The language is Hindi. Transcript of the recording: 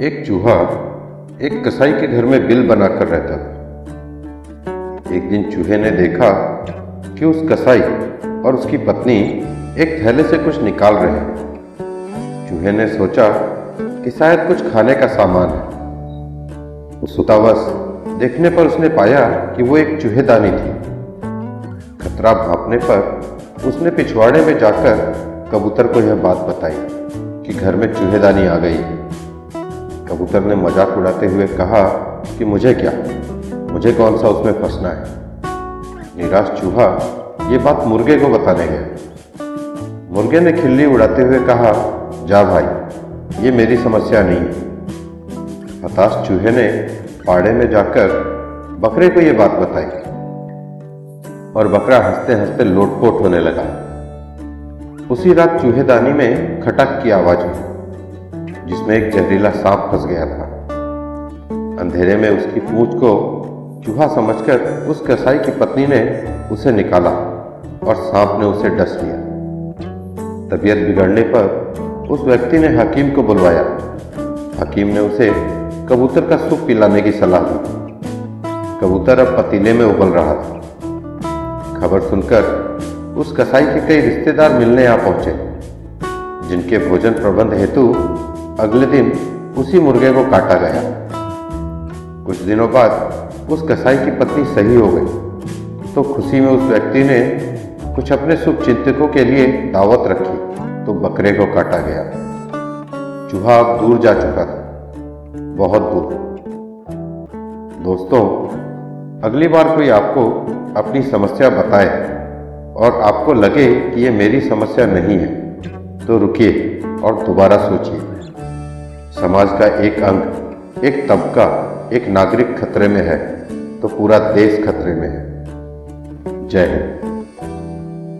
एक चूहा एक कसाई के घर में बिल बनाकर रहता था। एक दिन चूहे ने देखा कि उस कसाई और उसकी पत्नी एक थैले से कुछ निकाल रहे हैं। चूहे ने सोचा कि शायद कुछ खाने का सामान है। उस सुतावश देखने पर उसने पाया कि वो एक चूहेदानी थी। खतरा भापने पर उसने पिछवाड़े में जाकर कबूतर को यह बात बताई कि घर में चूहेदानी आ गई। कबूतर ने मज़ाक उड़ाते हुए कहा कि मुझे क्या? मुझे कौन सा उसमें फंसना है? निराश चूहा, ये बात मुर्गे को बताने गया। मुर्गे ने खिल्ली उड़ाते हुए कहा, जा भाई, ये मेरी समस्या नहीं है। हताश चूहे ने पाड़े में जाकर बकरे को ये बात बताई और बकरा हँसते हँसते लोटपोट होने लगा। उसी रात चूहेदानी में खटक की आवाज़ हुई। जिसमें एक जहरीला सांप फंस गया था। अंधेरे में उसकी पूछ को चूहा समझकर उस कसाई की पत्नी ने उसे निकाला और सांप ने उसे डस लिया। तबीयत बिगड़ने पर उस व्यक्ति ने हकीम को बुलवाया। हकीम ने उसे कबूतर का सूप पिलाने की सलाह दी। कबूतर अब पतीले में उबल रहा था। खबर सुनकर उस कसाई के कई रिश्तेदार मिलने आ पहुँचे। जिनके भोजन प्रबंध हेतु अगले दिन उसी मुर्गे को काटा गया। कुछ दिनों बाद उस कसाई की पत्नी सही हो गई। तो खुशी में उस व्यक्ति ने कुछ अपने शुभ चिंतकों के लिए दावत रखी तो बकरे को काटा गया। चूहा अब दूर जा चुका था, बहुत दूर। दोस्तों, अगली बार कोई आपको अपनी समस्या बताए और आपको लगे कि ये मेरी समस्या नहीं है तो रुकिए और दोबारा सोचिए। समाज का एक अंग, एक तबका, एक नागरिक खतरे में है तो पूरा देश खतरे में है। जय हिंद।